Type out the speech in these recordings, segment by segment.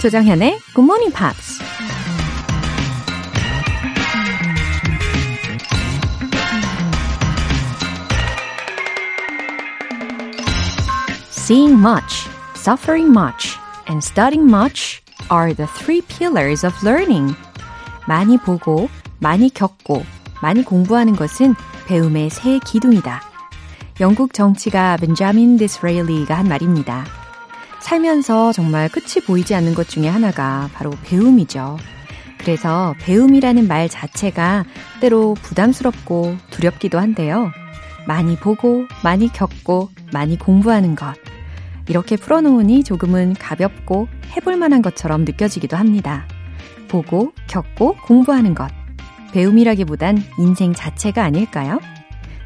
조정현의 Good Morning Pops. Seeing much, suffering much, and studying much are the three pillars of learning. 많이 보고, 많이 겪고, 많이 공부하는 것은 배움의 새 기둥이다. 영국 정치가 벤자민 디스레일리가 한 말입니다. 살면서 정말 끝이 보이지 않는 것 중에 하나가 바로 배움이죠. 그래서 배움이라는 말 자체가 때로 부담스럽고 두렵기도 한데요. 많이 보고, 많이 겪고, 많이 공부하는 것. 이렇게 풀어놓으니 조금은 가볍고 해볼 만한 것처럼 느껴지기도 합니다. 보고, 겪고, 공부하는 것. 배움이라기보단 인생 자체가 아닐까요?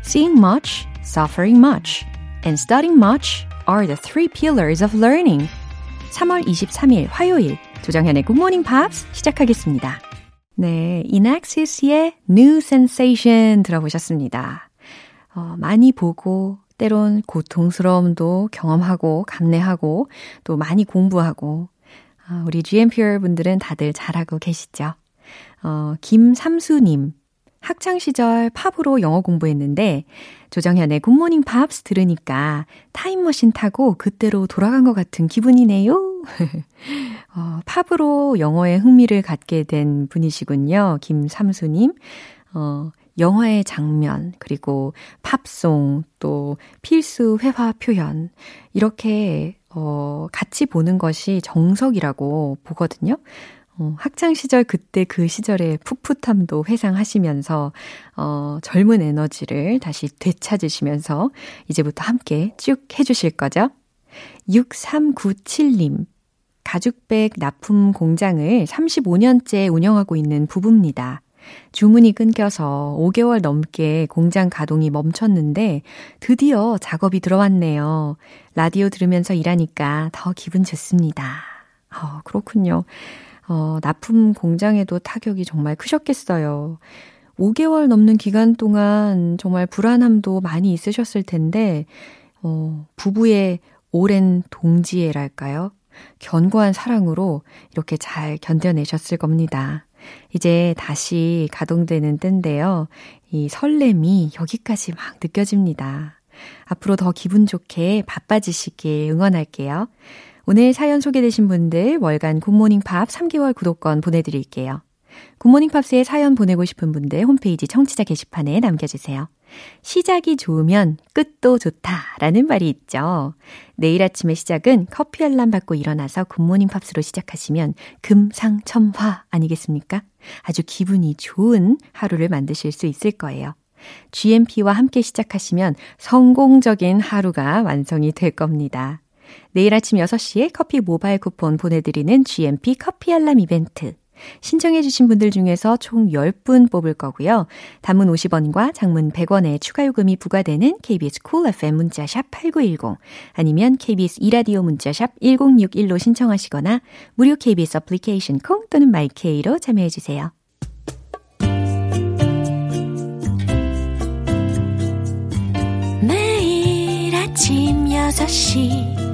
Seeing much, suffering much, and studying much are the three pillars of learning. 3월 23일 화요일 조정현의 Good Morning Pops 시작하겠습니다. 네, Inaxis의 New Sensation 들어보셨습니다. 어, 많이 보고 때론 고통스러움도 경험하고 감내하고 또 많이 공부하고 아, 우리 GMPR 분들은 다들 잘하고 계시죠? 어, 김삼수님 학창시절 팝으로 영어 공부했는데 조정현의 굿모닝 팝스 들으니까 타임머신 타고 그때로 돌아간 것 같은 기분이네요. 어, 팝으로 영어에 흥미를 갖게 된 분이시군요. 김삼수님. 어, 영화의 장면, 그리고 팝송, 또 필수 회화 표현, 이렇게, 어, 같이 보는 것이 정석이라고 보거든요. 어, 학창 시절 그때 그 시절의 풋풋함도 회상하시면서 어, 젊은 에너지를 다시 되찾으시면서 이제부터 함께 쭉 해주실 거죠? 6397님. 가죽백 납품 공장을 35년째 운영하고 있는 부부입니다. 주문이 끊겨서 5개월 넘게 공장 가동이 멈췄는데 드디어 작업이 들어왔네요. 라디오 들으면서 일하니까 더 기분 좋습니다. 어, 그렇군요. 어, 납품 공장에도 타격이 정말 크셨겠어요. 5개월 넘는 기간 동안 정말 불안함도 많이 있으셨을 텐데, 어, 부부의 오랜 동지애랄까요? 견고한 사랑으로 이렇게 잘 견뎌내셨을 겁니다. 이제 다시 가동되는 때인데요. 이 설렘이 여기까지 막 느껴집니다. 앞으로 더 기분 좋게 바빠지시길 응원할게요. 오늘 사연 소개되신 분들 월간 굿모닝 팝 3개월 구독권 보내드릴게요. 굿모닝 팝스에 사연 보내고 싶은 분들 홈페이지 청취자 게시판에 남겨주세요. 시작이 좋으면 끝도 좋다라는 말이 있죠. 내일 아침의 시작은 커피 알람 받고 일어나서 굿모닝 팝스로 시작하시면 금상첨화 아니겠습니까? 아주 기분이 좋은 하루를 만드실 수 있을 거예요. GMP와 함께 시작하시면 성공적인 하루가 완성이 될 겁니다. 내일 아침 6시에 커피 모바일 쿠폰 보내드리는 GMP 커피 알람 이벤트. 신청해주신 분들 중에서 총 10분 뽑을 거고요. 단문 50원과 장문 100원의 추가 요금이 부과되는 KBS Cool FM 문자샵 8910 아니면 KBS 이라디오 문자샵 1061로 신청하시거나 무료 KBS 어플리케이션 콩 또는 마이케이로 참여해주세요. 매일 아침 6시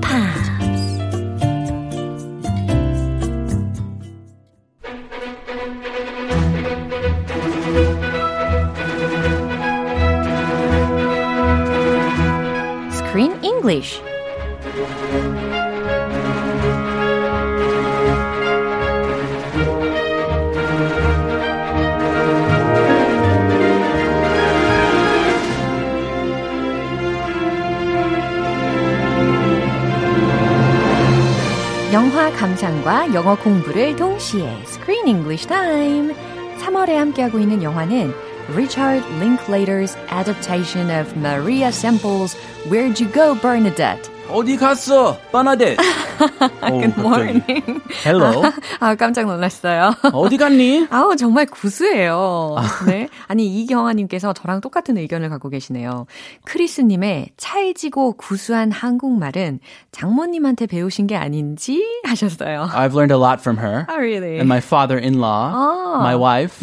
영어 공부를 동시에 Screen English Time 3월에 함께하고 있는 영화는 Richard Linklater's adaptation of Maria Semple's Where'd You Go, Bernadette 어디 갔어? 바나데. Good morning. Hello. 아, 깜짝 놀랐어요. 어디 갔니? 아우, 정말 구수해요. 네. 아니, 이경아님께서 저랑 똑같은 의견을 갖고 계시네요. 크리스님의 찰지고 구수한 한국말은 장모님한테 배우신 게 아닌지 하셨어요. I've learned a lot from her. Oh, really? And my father-in-law, 아. my wife,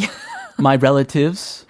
my relatives.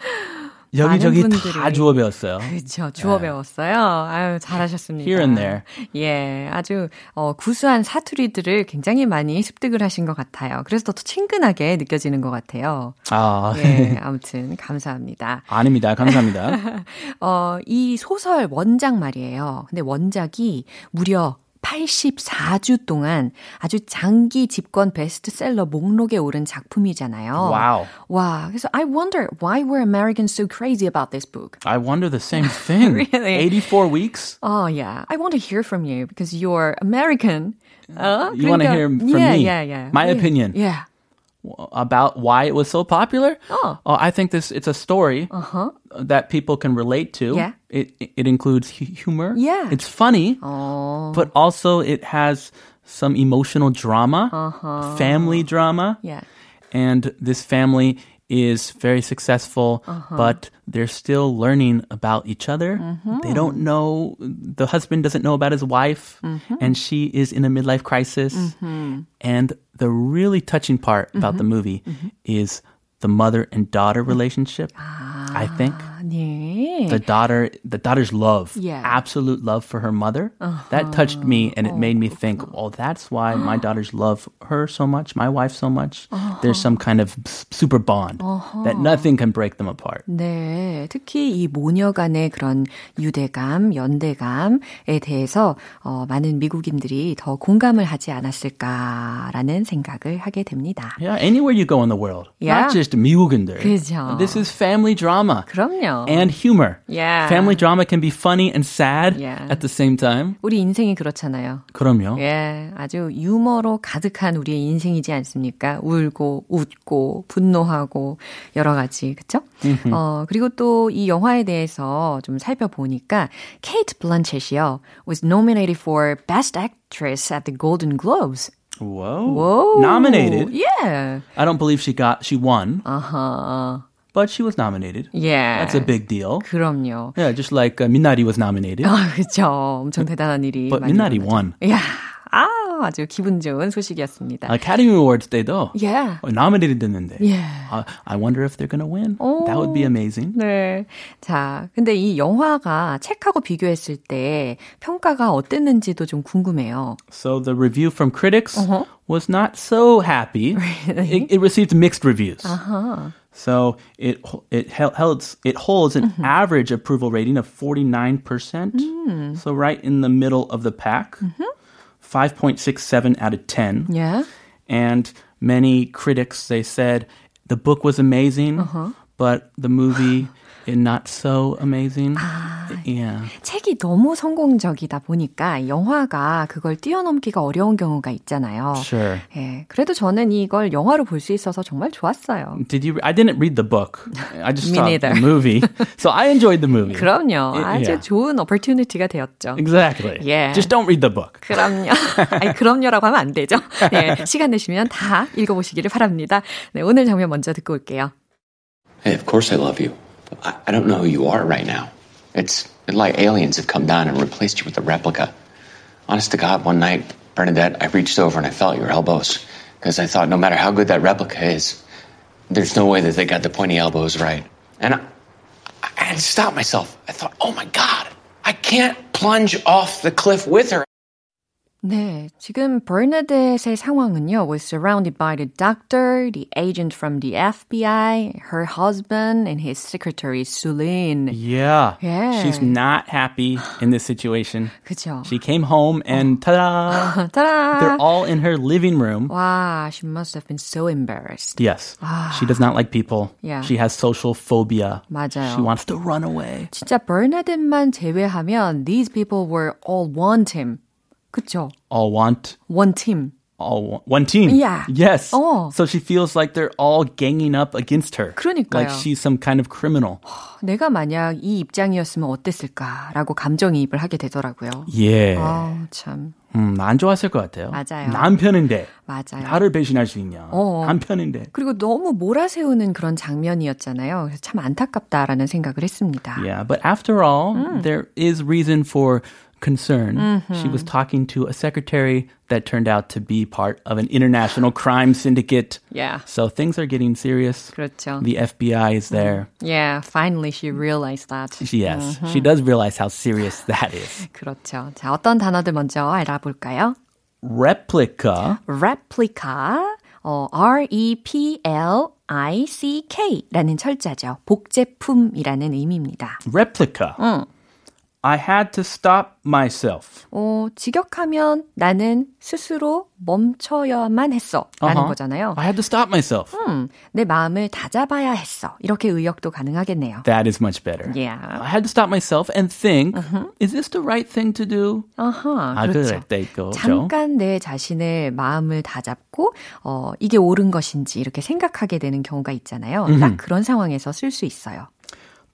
여기저기 다. 주워 배웠어요. 그렇죠. 주워 배웠어요. 아유, 잘하셨습니다. Here and there. 예, 아주 어, 구수한 사투리들을 굉장히 많이 습득을 하신 것 같아요. 그래서 더 친근하게 느껴지는 것 같아요. 아, 예, 아무튼 감사합니다. 아닙니다. 감사합니다. 어, 이 소설 원작 말이에요. 근데 원작이 무려 84주 동안 아주 장기 집권 베스트셀러 목록에 오른 작품이잖아요. wow. 와, 그래서 I wonder why were Americans so crazy about this book? I wonder the same thing. Really? 84 weeks? Oh yeah, I want to hear from you because you're American. 어? You wanna hear from yeah, me? Yeah, yeah. My Yeah. opinion. Yeah. about why it was so popular. Oh. Uh, I think this it's a story that people can relate to. Yeah. It it includes humor. Yeah. It's funny, Oh. but also it has some emotional drama, uh-huh. family drama. Yeah. And this family is very successful, uh-huh. but they're still learning about each other. Mm-hmm. They don't know, the husband doesn't know about his wife, mm-hmm. and she is in a midlife crisis. Mm-hmm. And the really touching part about the movie is the mother and daughter relationship. I think. 아, 네. the daughter, the daughter's love, Yeah. absolute love for her mother, that touched me, and it made me think, oh, that's why my daughters love her so much, my wife so much. There's some kind of s- super bond that nothing can break them apart. 네, 특히 이 모녀 간의 그런 유대감, 연대감에 대해서 어, 많은 미국인들이 더 공감을 하지 않았을까라는 생각을 하게 됩니다. Yeah, anywhere you go in the world, Yeah. not just 미국인들. 그죠. This is family drama 그럼요. And humor. Yeah. Family drama can be funny and sad Yeah. at the same time. 우리 인생이 그렇잖아요. 그럼요. 예, 아주 유머로 가득한 우리의 인생이지 않습니까? 울고, 웃고, 분노하고, 여러 가지, 그쵸? 어, 그리고 또 이 영화에 대해서 좀 살펴보니까, 케이트 블란쳇이요, was nominated for Best Actress at the Golden Globes. Whoa. Whoa. Nominated. Yeah. I don't believe she got, she won, Uh-huh. but she was nominated. Yeah. That's a big deal. 그럼요. Yeah, just like uh, Minari was nominated. 아, 그쵸. 엄청 대단한 일이. But 많이 Minari 일어나죠. won. 야 아, 아주 기분 좋은 소식이었습니다. Academy Awards 때도 Yeah. nominated 됐는데. Yeah. Uh, I wonder if they're gonna win. That would be amazing. 네. 자, 근데 이 영화가 책하고 비교했을 때 평가가 어땠는지도 좀 궁금해요. So the review from critics Uh-huh. was not so happy. It, it received mixed reviews. Uh-huh. So it it held, held it holds an Mm-hmm. average approval rating of 49%. Mm. So right in the middle of the pack. Mm-hmm. 5.67 out of 10. Yeah. And many critics they said the book was amazing, Uh-huh. but the movie not so amazing. Ah. Yeah. 책이 너무 성공적이다 보니까 영화가 그걸 뛰어넘기가 어려운 경우가 있잖아요. Sure. 예. 그래도 저는 이걸 영화로 볼 수 있어서 정말 좋았어요. Did you? I didn't read the book. I just saw neither. the movie, so I enjoyed the movie. 그럼요. 예, 아주 예. 좋은 어퍼튜니티가 되었죠. Exactly. Yeah. Just don't read the book. 그럼요. 아니, 그럼요라고 하면 안 되죠. 네, 시간 되시면 다 읽어보시기를 바랍니다. 네, 오늘 장면 먼저 듣고 올게요. Hey, of course I love you. I, I don't know who you are right now. It's like aliens have come down and replaced you with a replica. Honest to God, one night, Bernadette, I reached over and I felt your elbows because I thought no matter how good that replica is, there's no way that they got the pointy elbows right. And I, I had to stop myself. I thought, oh my God, I can't plunge off the cliff with her. 네, 지금 버나데트의 상황은요, was surrounded by the doctor, the agent from the FBI, her husband, and his secretary, Sulene. Yeah. Yeah. She's not happy in this situation. 그죠? She came home and ta-da! 따라! They're all in her living room. 와, she must have been so embarrassed. Yes. She does not like people. Yeah. She has social phobia. 맞아요. She wants to run away. 진짜 버나데트만 제외하면 these people were all one team. 그쵸? All want one team. all one team. Yeah. Yes. 어. So she feels like they're all ganging up against her. 그러니까요. Like she's some kind of criminal. 내가 만약 이 입장이었으면 어땠을까라고 감정이입을 하게 되더라고요. Yeah. 아, 참. 음, 안 좋았을 것 같아요. 맞아요. 남편인데 맞아요. 나를 배신할 수 있냐? 어. 남편인데. 그리고 너무 몰아세우는 그런 장면이었잖아요. 그래서 참 안타깝다라는 생각을 했습니다. Yeah, but after all, Mm. there is reason for concern. Mm-hmm. She was talking to a secretary that turned out to be part of an international crime syndicate. Yeah. So things are getting serious. 그렇죠. The FBI is there. Yeah, finally she realized that. Yes, Mm-hmm. she does realize how serious that is. 그렇죠. 자, 어떤 단어들 먼저 알아볼까요? Replica. replica, 어, R-E-P-L-I-C-K라는 철자죠. 복제품이라는 의미입니다. Replica. I had to stop myself. 어, 직역하면 나는 스스로 멈춰야만 했어. 라는 Uh-huh. 거잖아요. I had to stop myself. 음, 내 마음을 다잡아야 했어. 이렇게 의역도 가능하겠네요. That is much better. Yeah. I had to stop myself and think, is this the right thing to do? 아하, 아, 그렇죠. 있고, 잠깐 내 자신의 마음을 다잡고 어, 이게 옳은 것인지 이렇게 생각하게 되는 경우가 있잖아요. 딱 그런 상황에서 쓸 수 있어요.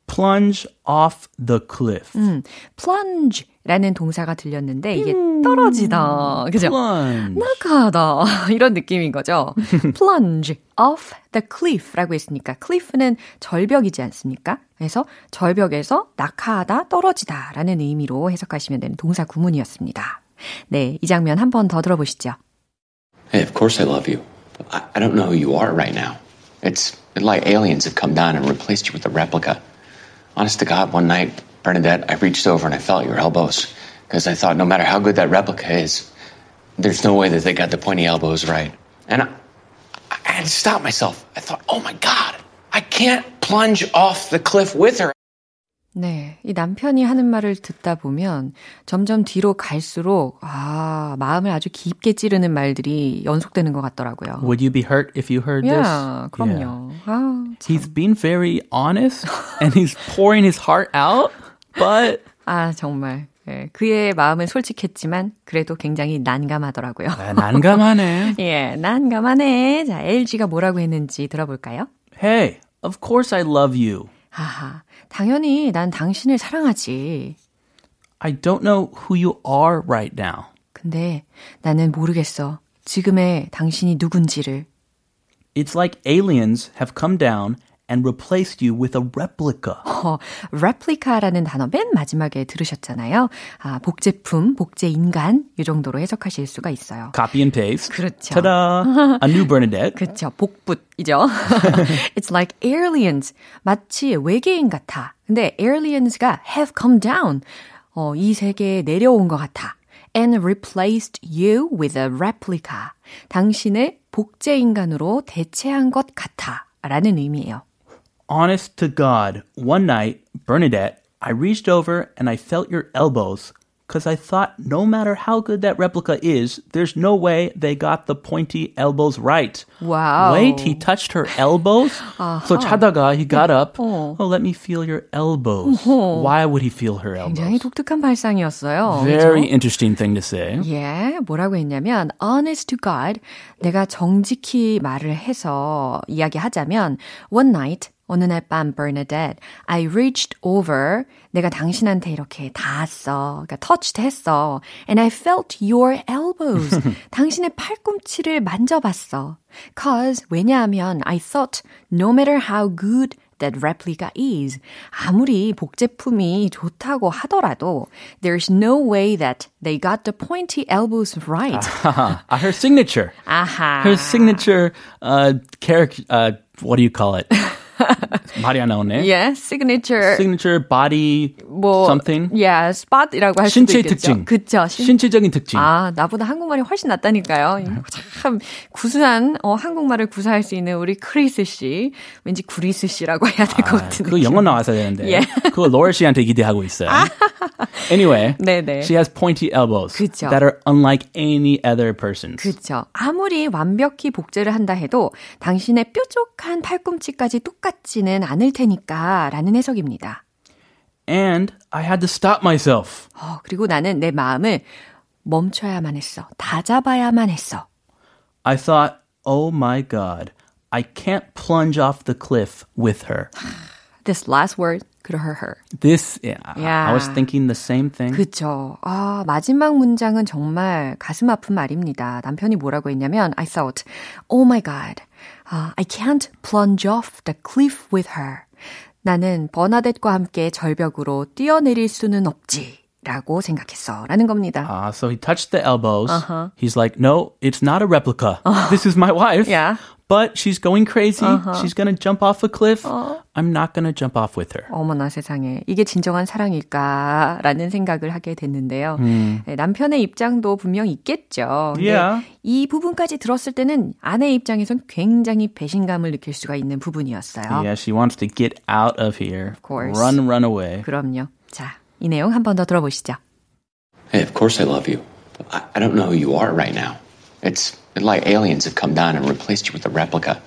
Plunge off the cliff. 음, plunge라는 동사가 들렸는데 이게 떨어지다. 그죠? Plunge. 낙하다. 이런 느낌인 거죠. plunge off the cliff라고 했으니까 cliff는 절벽이지 않습니까? 그래서 절벽에서 낙하하다, 떨어지다라는 의미로 해석하시면 되는 동사 구문이었습니다. 네, 이 장면 한 번 더 들어보시죠. Hey, of course I love you. I, I don't know who you are right now. It's like aliens have come down and replaced you with a replica. Honest to God, one night, Bernadette, I reached over and I felt your elbows because I thought no matter how good that replica is, there's no way that they got the pointy elbows right. And I, I had to stop myself. I thought, oh my God, I can't plunge off the cliff with her. 네, 이 남편이 하는 말을 듣다 보면 점점 뒤로 갈수록 아, 마음을 아주 깊게 찌르는 말들이 연속되는 것 같더라고요. Would you be hurt if you heard 야, this? 그럼요. 아, He's been very honest and he's pouring his heart out, but 아, 정말. 예, 그의 마음은 솔직했지만 그래도 굉장히 난감하더라고요. 아, 난감하네. 예, 난감하네. 자, LG가 뭐라고 했는지 들어볼까요? Hey, of course I love you. 하하, 당연히 난 당신을 사랑하지. I don't know who you are right now. 근데 나는 모르겠어. 지금의 당신이 누군지를. It's like aliens have come down and replaced you with a replica. 어, replica라는 단어 맨 마지막에 들으셨잖아요. 아, 복제품, 복제 인간 이 정도로 해석하실 수가 있어요. Copy and paste. 그렇죠. Ta-da! A new Bernadette. 그렇죠. 복붙이죠. It's like aliens. 마치 외계인 같아. 근데 aliens가 have come down. 어, 이 세계에 내려온 것 같아. And replaced you with a replica. 당신을 복제 인간으로 대체한 것 같아. 라는 의미예요. Honest to God, one night, Bernadette, I reached over and I felt your elbows because I thought no matter how good that replica is, there's no way they got the pointy elbows right. Wow. Wait, he touched her elbows? So 차다가 he got up. 어. Oh, let me feel your elbows. Why would he feel her 굉장히 elbows? 독특한 발상이었어요. Very 그죠? interesting thing to say. 예, 뭐라고 했냐면, honest to God, 내가 정직히 말을 해서 이야기하자면, one night, 어느 날 밤, Bernadette, I reached over, 내가 당신한테 이렇게 닿았어. 그러니까 touched 했어. And I felt your elbows. 당신의 팔꿈치를 만져봤어. Cause, 왜냐하면, I thought, no matter how good that replica is. 아무리 복제품이 좋다고 하더라도 there's no way that they got the pointy elbows right. Uh, her signature. 아하. Her signature uh, character. Uh, what do you call it? 말이 안 나오네. Yeah, signature. Signature body 뭐 something. Yeah, spot이라고 할 수도 신체 있겠죠. 특징. 그쵸. 신- 신체적인 특징. 아, 나보다 한국말이 훨씬 낫다니까요. 참 구수한 어, 한국말을 구사할 수 있는 우리 크리스 씨. 왠지 구리스 씨라고 해야 될것 같은 그거. 영어 나와서 되는데. 예. 그거 로얼 씨한테 기대하고 있어요. anyway, 네네. she has pointy elbows 그쵸. that are unlike any other person's. 그렇죠. 아무리 완벽히 복제를 한다 해도 당신의 뾰족한 팔꿈치까지 똑 같지는 않을 테니까 라는 해석입니다. And I had to stop myself. 어, 그리고 나는 내 마음을 멈춰야만 했어. 다잡아야만 했어. I thought, oh my God, I can't plunge off the cliff with her. This last word could hurt her. This, yeah, Yeah. I was thinking the same thing. 그쵸. 아, 마지막 문장은 정말 가슴 아픈 말입니다. 남편이 뭐라고 했냐면, I thought, oh my god, uh, I can't plunge off the cliff with her. 나는 버나뎃과 함께 절벽으로 뛰어내릴 수는 없지. 라고 생각했어. 라는 겁니다. Uh, so he touched the elbows. He's like, no, it's not a replica. This is my wife. Yeah. But she's going crazy. She's going to jump off a cliff. I'm not going to jump off with her. 어머나 세상에 이게 진정한 사랑일까라는 생각을 하게 됐는데요. 네, 남편의 입장도 분명 있겠죠. 근데 Yeah. 이 부분까지 들었을 때는 아내의 입장에선 굉장히 배신감을 느낄 수가 있는 부분이었어요. Yeah, she wants to get out of here. Of course. Run, run away. 그럼요. 자, 이 내용 한 번 더 들어보시죠. Hey, of course I love you. I, I don't know who you are right now. It's like aliens have come down and replaced you with a replica.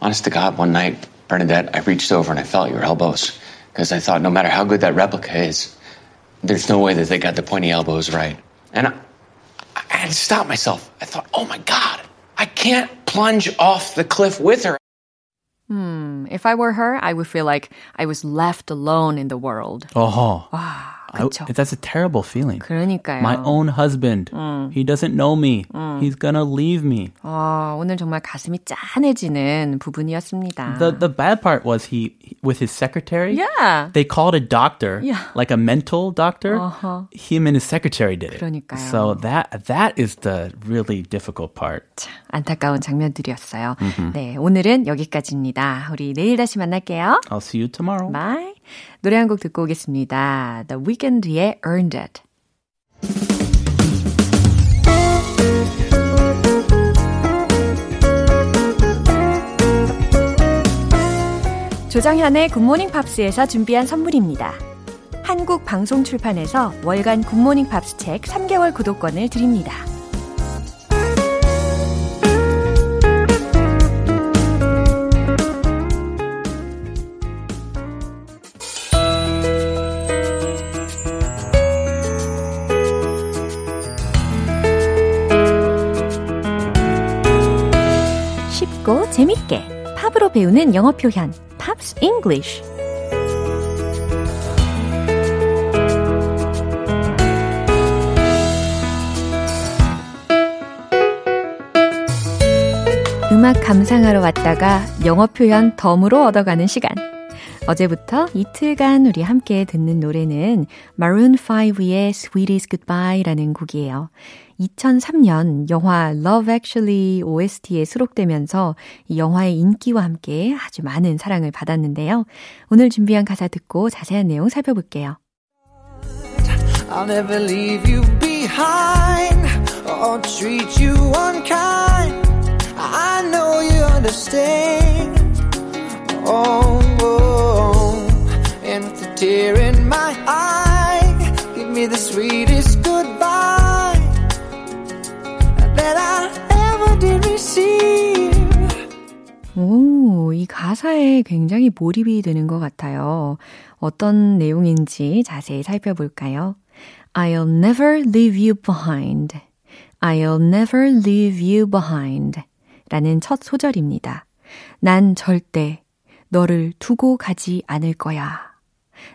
Honest to God, one night, Bernadette, I reached over and I felt your elbows because I thought no matter how good that replica is, there's no way that they got the pointy elbows right. And I, I had to stop myself. I thought, oh my God, I can't plunge off the cliff with her. If I were her, I would feel like I was left alone in the world. Oh, 와, I- 그쵸. that's a terrible feeling. 그러니까요. My own husband. He doesn't know me. He's gonna leave me. 아, 오늘 정말 가슴이 짠해지는 부분이었습니다. The the bad part was he with his secretary. yeah. They called a doctor, Yeah. like a mental doctor. Him and his secretary did it. 그러니까요. So that that is the really difficult part. 참, 안타까운 장면들이었어요. 네, 오늘은 여기까지입니다. 우리 내일 다시 만날게요. I'll see you tomorrow. Bye. 노래 한 곡 듣고 오겠습니다. The Weeknd의 Earned It. 조정현의 굿모닝 팝스에서 준비한 선물입니다. 한국 방송 출판에서 월간 굿모닝 팝스 책 3개월 구독권을 드립니다. 배우는 영어 표현 Pops English 음악 감상하러 왔다가 영어 표현 덤으로 얻어가는 시간. 어제부터 이틀간 우리 함께 듣는 노래는 Maroon 5의 Sweetest Goodbye라는 곡이에요. 2003년 영화 Love Actually OST에 수록되면서 이 영화의 인기와 함께 아주 많은 사랑을 받았는데요. 오늘 준비한 가사 듣고 자세한 내용 살펴볼게요. I'll never leave you behind or treat you unkind. I know you understand. Oh, oh. and a tear in my eye, give me the sweetest goodbye 오, 이 가사에 굉장히 몰입이 되는 것 같아요. 어떤 내용인지 자세히 살펴볼까요? I'll never leave you behind. I'll never leave you behind. 라는 첫 소절입니다. 난 절대 너를 두고 가지 않을 거야.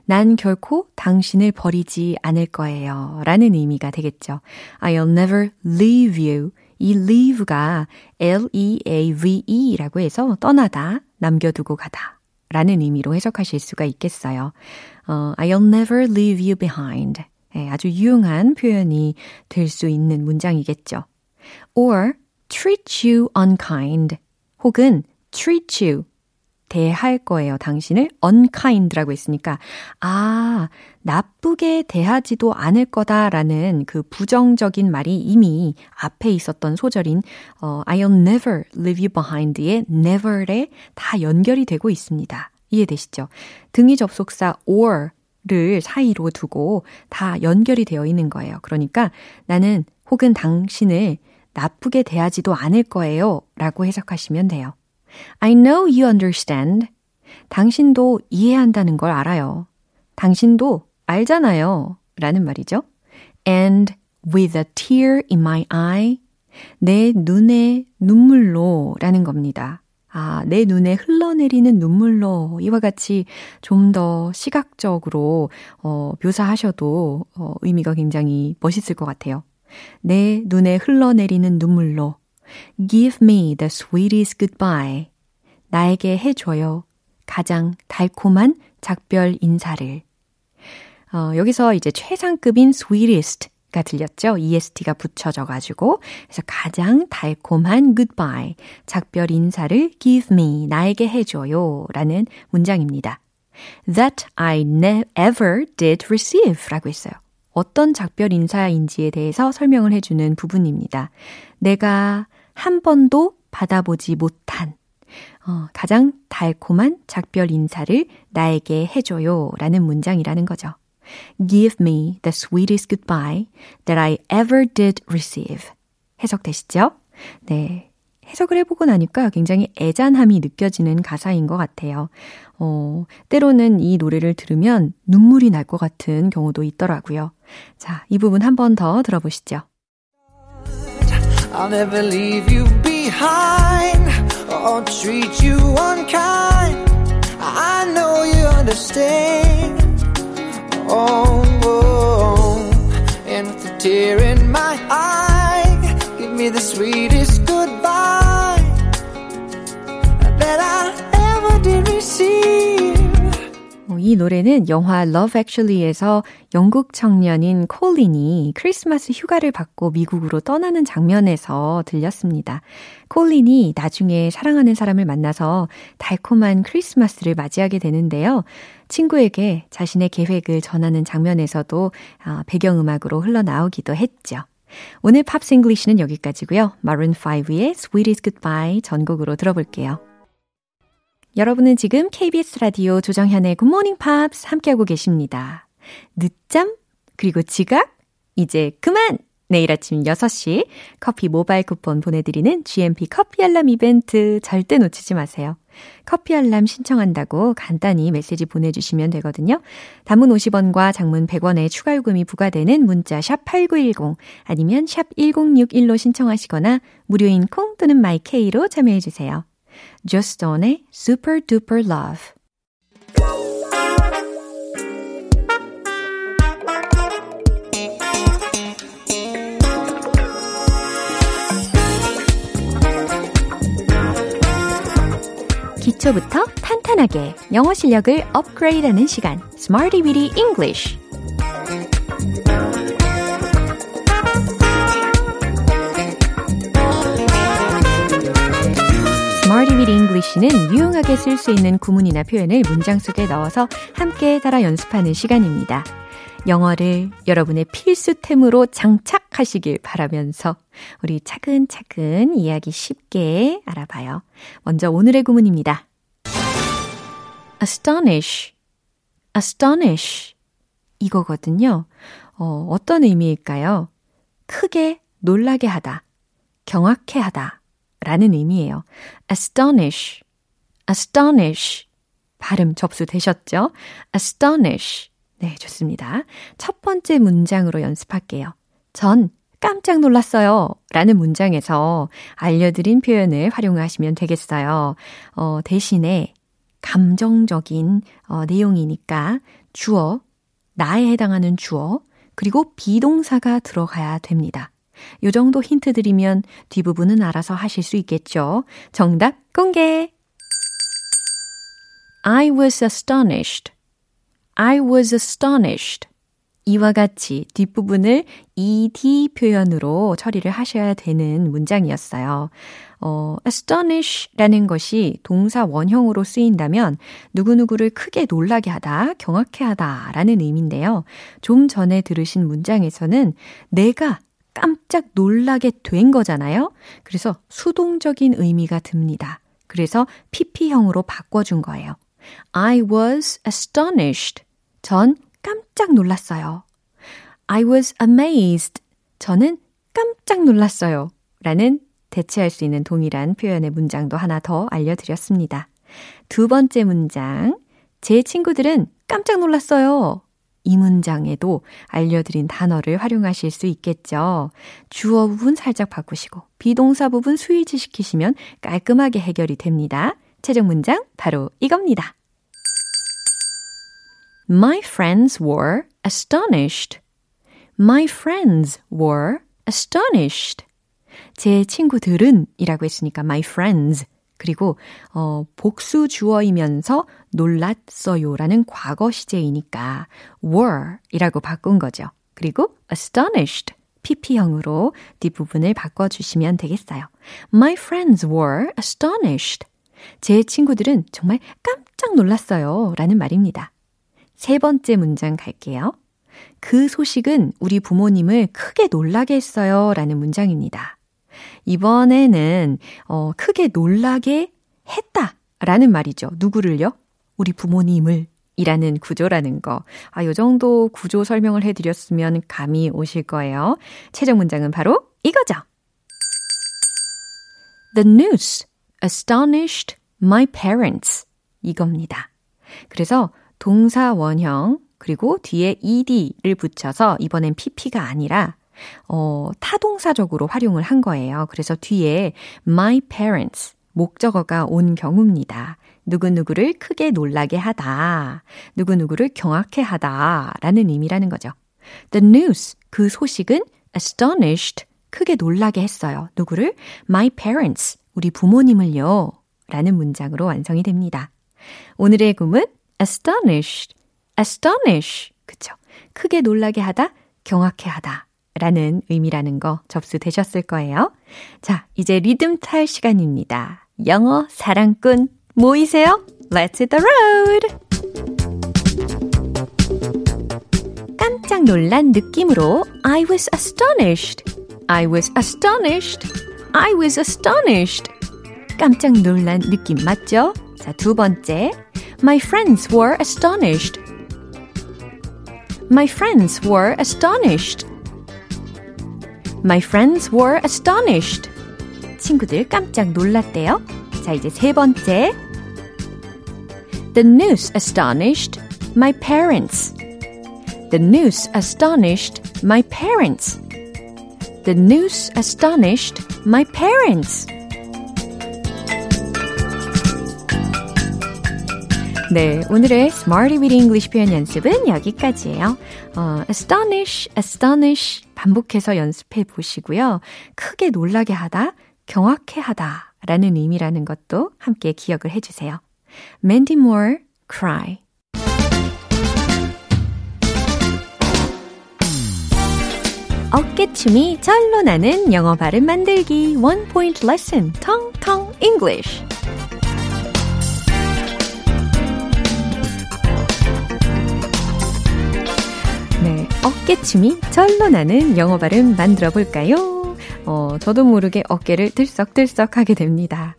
난 결코 당신을 버리지 않을 거예요. 라는 의미가 되겠죠. I'll never leave you. 이 leave가 L-E-A-V-E 라고 해서 떠나다, 남겨두고 가다 라는 의미로 해석하실 수가 있겠어요. 어, I'll never leave you behind. 예, 아주 유용한 표현이 될 수 있는 문장이겠죠. or treat you unkind 혹은 treat you 대할 거예요. 당신을 unkind라고 했으니까 아, 나쁘게 대하지도 않을 거다라는 그 부정적인 말이 이미 앞에 있었던 소절인 어, I'll never leave you behind의 never에 다 연결이 되고 있습니다. 이해되시죠? 등위 접속사 or를 사이로 두고 다 연결이 되어 있는 거예요. 그러니까 나는 혹은 당신을 나쁘게 대하지도 않을 거예요. 라고 해석하시면 돼요. I know you understand. 당신도 이해한다는 걸 알아요. 당신도 알잖아요. 라는 말이죠. And with a tear in my eye. 내 눈에 눈물로 라는 겁니다. 아, 내 눈에 흘러내리는 눈물로 이와 같이 좀 더 시각적으로 어, 묘사하셔도 어, 의미가 굉장히 멋있을 것 같아요. 내 눈에 흘러내리는 눈물로 Give me the sweetest goodbye. 나에게 해줘요. 가장 달콤한 작별 인사를. 어, 여기서 이제 최상급인 sweetest 가 들렸죠? EST가 붙여져 가지고 그래서 가장 달콤한 goodbye 작별 인사를 give me 나에게 해줘요 라는 문장입니다. That I never did receive 라고 했어요. 어떤 작별 인사인지에 대해서 설명을 해주는 부분입니다. 내가 한 번도 받아보지 못한 어, 가장 달콤한 작별 인사를 나에게 해줘요 라는 문장이라는 거죠. Give me the sweetest goodbye that I ever did receive. 해석되시죠? 네. 해석을 해보고 나니까 굉장히 애잔함이 느껴지는 가사인 것 같아요. 어, 때로는 이 노래를 들으면 눈물이 날 것 같은 경우도 있더라고요. 자, 이 부분 한 번 더 들어보시죠. I'll never leave you behind or treat you unkind. I know you understand. Oh, oh, and with a tear in my eye, give me the sweetest goodbye that I ever did receive. 이 노래는 영화 Love Actually에서 영국 청년인 콜린이 크리스마스 휴가를 받고 미국으로 떠나는 장면에서 들렸습니다. 콜린이 나중에 사랑하는 사람을 만나서 달콤한 크리스마스를 맞이하게 되는데요. 친구에게 자신의 계획을 전하는 장면에서도 배경음악으로 흘러나오기도 했죠. 오늘 Pops English는 여기까지고요. Maroon 5의 Sweetest Goodbye 전곡으로 들어볼게요. 여러분은 지금 KBS 라디오 조정현의 굿모닝 팝스 함께하고 계십니다. 늦잠, 그리고 지각, 이제 그만! 내일 아침 6시 커피 모바일 쿠폰 보내드리는 GMP 커피 알람 이벤트 절대 놓치지 마세요. 커피 알람 신청한다고 간단히 메시지 보내주시면 되거든요. 단문 50원과 장문 100원의 추가 요금이 부과되는 문자 샵 8910 아니면 샵 1061로 신청하시거나 무료인 콩 또는 마이케이로 참여해주세요. 조스톤의 Super Duper Love. 기초부터 탄탄하게 영어 실력을 업그레이드하는 시간, Smarty Weedy English. With English는 유용하게 쓸 수 있는 구문이나 표현을 문장 속에 넣어서 함께 따라 연습하는 시간입니다. 영어를 여러분의 필수템으로 장착하시길 바라면서 우리 차근차근 이야기 쉽게 알아봐요. 먼저 오늘의 구문입니다. astonish, astonish 이거거든요. 어, 어떤 의미일까요? 크게 놀라게 하다, 경악해 하다 라는 의미예요. astonish, astonish. 발음 접수되셨죠? astonish. 네, 좋습니다. 첫 번째 문장으로 연습할게요. 전 깜짝 놀랐어요. 라는 문장에서 알려드린 표현을 활용하시면 되겠어요. 어, 대신에 감정적인 어, 내용이니까 주어, 나에 해당하는 주어, 그리고 비동사가 들어가야 됩니다. 요 정도 힌트 드리면 뒷부분은 알아서 하실 수 있겠죠. 정답 공개! I was astonished. I was astonished. 이와 같이 뒷부분을 ed 표현으로 처리를 하셔야 되는 문장이었어요. 어, astonish라는 것이 동사 원형으로 쓰인다면 누구누구를 크게 놀라게 하다, 경악해 하다 라는 의미인데요. 좀 전에 들으신 문장에서는 내가 깜짝 놀라게 된 거잖아요. 그래서 수동적인 의미가 듭니다. 그래서 PP형으로 바꿔준 거예요. I was astonished. 전 깜짝 놀랐어요. I was amazed. 저는 깜짝 놀랐어요. 라는 대체할 수 있는 동일한 표현의 문장도 하나 더 알려드렸습니다. 두 번째 문장. 제 친구들은 깜짝 놀랐어요. 이 문장에도 알려드린 단어를 활용하실 수 있겠죠. 주어 부분 살짝 바꾸시고 비동사 부분 스위치 시키시면 깔끔하게 해결이 됩니다. 최종 문장 바로 이겁니다. My friends were astonished. My friends were astonished. 제 친구들은 이라고 했으니까 my friends. 그리고 어 복수 주어이면서 놀랐어요라는 과거 시제이니까 were 이라고 바꾼 거죠. 그리고 astonished pp형으로 뒷부분을 바꿔 주시면 되겠어요. My friends were astonished. 제 친구들은 정말 깜짝 놀랐어요. 라는 말입니다. 세 번째 문장 갈게요. 그 소식은 우리 부모님을 크게 놀라게 했어요. 라는 문장입니다. 이번에는 어, 크게 놀라게 했다 라는 말이죠. 누구를요? 우리 부모님을 이라는 구조라는 거. 아, 요 정도 구조 설명을 해드렸으면 감이 오실 거예요. 최종 문장은 바로 이거죠. The news astonished my parents. 이겁니다. 그래서 동사 원형, 그리고 뒤에 ed를 붙여서 이번엔 pp가 아니라 어, 타동사적으로 활용을 한 거예요. 그래서 뒤에 my parents 목적어가 온 경우입니다. 누구누구를 크게 놀라게 하다. 누구누구를 경악해 하다. 라는 의미라는 거죠. The news, 그 소식은 astonished, 크게 놀라게 했어요. 누구를? My parents, 우리 부모님을요. 라는 문장으로 완성이 됩니다. 오늘의 구문 astonished, astonish. 그쵸. 크게 놀라게 하다, 경악해 하다. 라는 의미라는 거 접수되셨을 거예요. 자, 이제 리듬 탈 시간입니다. 영어 사랑꾼 모이세요. Let's hit the road! 깜짝 놀란 느낌으로 I was astonished. I was astonished. I was astonished. 깜짝 놀란 느낌 맞죠? 자, 두 번째. My friends were astonished. My friends were astonished. My friends were astonished. 친구들 깜짝 놀랐대요. 자, 이제 세 번째. The news astonished my parents. The news astonished my parents. The news astonished my parents. 네, 오늘의 Smarty with English 표현 연습은 여기까지예요. 어, astonish, astonish 반복해서 연습해 보시고요. 크게 놀라게 하다, 경악해 하다 라는 의미라는 것도 함께 기억을 해 주세요. Mandy Moore, Cry. 어깨춤이 절로 나는 영어 발음 만들기 One Point Lesson, Tong Tong English. 어깨춤이 절로 나는 영어 발음 만들어 볼까요? 어, 저도 모르게 어깨를 들썩들썩 하게 됩니다.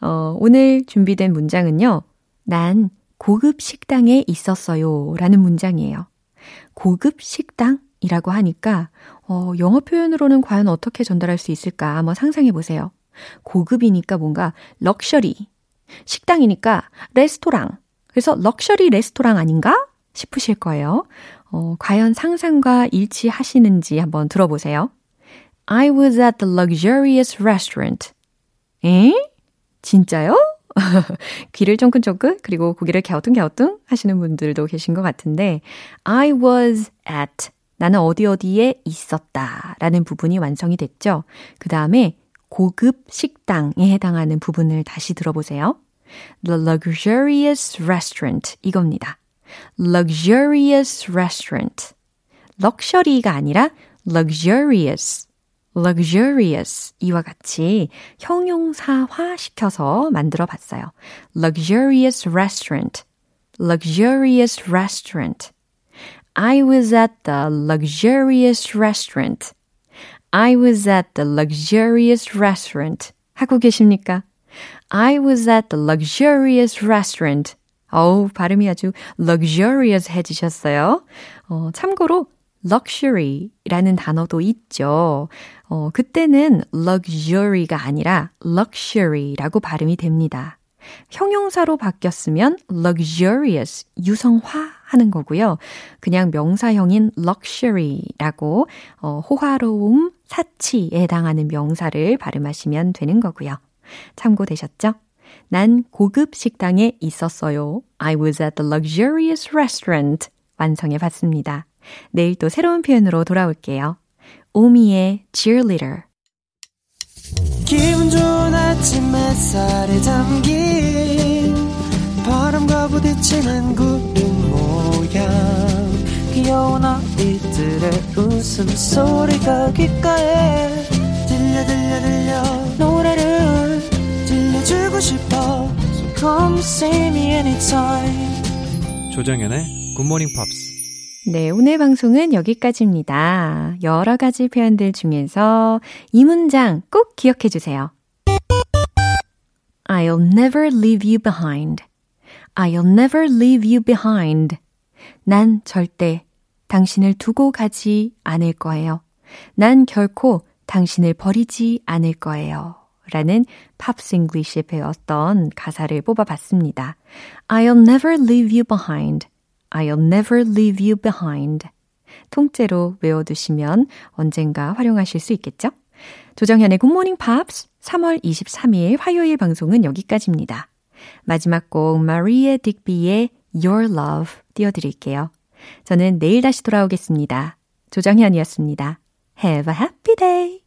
어, 오늘 준비된 문장은요. 난 고급 식당에 있었어요. 라는 문장이에요. 고급 식당이라고 하니까, 어, 영어 표현으로는 과연 어떻게 전달할 수 있을까 한번 상상해 보세요. 고급이니까 뭔가 럭셔리. 식당이니까 레스토랑. 그래서 럭셔리 레스토랑 아닌가? 싶으실 거예요. 어, 과연 상상과 일치하시는지 한번 들어보세요. I was at the luxurious restaurant. 에? 진짜요? 귀를 쫑긋쫑긋 그리고 고개를 갸우뚱갸우뚱 하시는 분들도 계신 것 같은데 I was at 나는 어디 어디에 있었다 라는 부분이 완성이 됐죠. 그 다음에 고급 식당에 해당하는 부분을 다시 들어보세요. The luxurious restaurant 이겁니다. luxurious restaurant. 럭셔리가 아니라 luxurious. luxurious 이와 같이 형용사화 시켜서 만들어 봤어요. luxurious restaurant. luxurious restaurant. I was at the luxurious restaurant. I was at the luxurious restaurant. 하고 계십니까? I was at the luxurious restaurant. 어우, 발음이 아주 luxurious 해지셨어요. 어, 참고로 luxury라는 단어도 있죠. 어, 그때는 luxury가 아니라 luxury라고 발음이 됩니다. 형용사로 바뀌었으면 luxurious, 유성화 하는 거고요. 그냥 명사형인 luxury라고 어, 호화로움, 사치에 해당하는 명사를 발음하시면 되는 거고요. 참고되셨죠? 난 고급 식당에 있었어요. I was at the luxurious restaurant. 완성해 봤습니다. 내일 또 새로운 표현으로 돌아올게요. 오미의 cheerleader. 기분 좋은 아침 햇살에 담긴 바람과 부딪히는 구름 모양 귀여운 아이들의 웃음소리가 귓가에 들려 들려 들려 come see me anytime 조정연의 굿모닝 팝스 네, 오늘 방송은 여기까지입니다. 여러 가지 표현들 중에서 이 문장 꼭 기억해 주세요. I'll never leave you behind. I'll never leave you behind. 난 절대 당신을 두고 가지 않을 거예요. 난 결코 당신을 버리지 않을 거예요. 라는 Pops English에 배웠던 가사를 뽑아봤습니다. I'll never leave you behind. I'll never leave you behind. 통째로 외워두시면 언젠가 활용하실 수 있겠죠? 조정현의 굿모닝 팝스 3월 23일 화요일 방송은 여기까지입니다. 마지막 곡 마리에 딕비의 Your Love 띄워드릴게요. 저는 내일 다시 돌아오겠습니다. 조정현이었습니다. Have a happy day!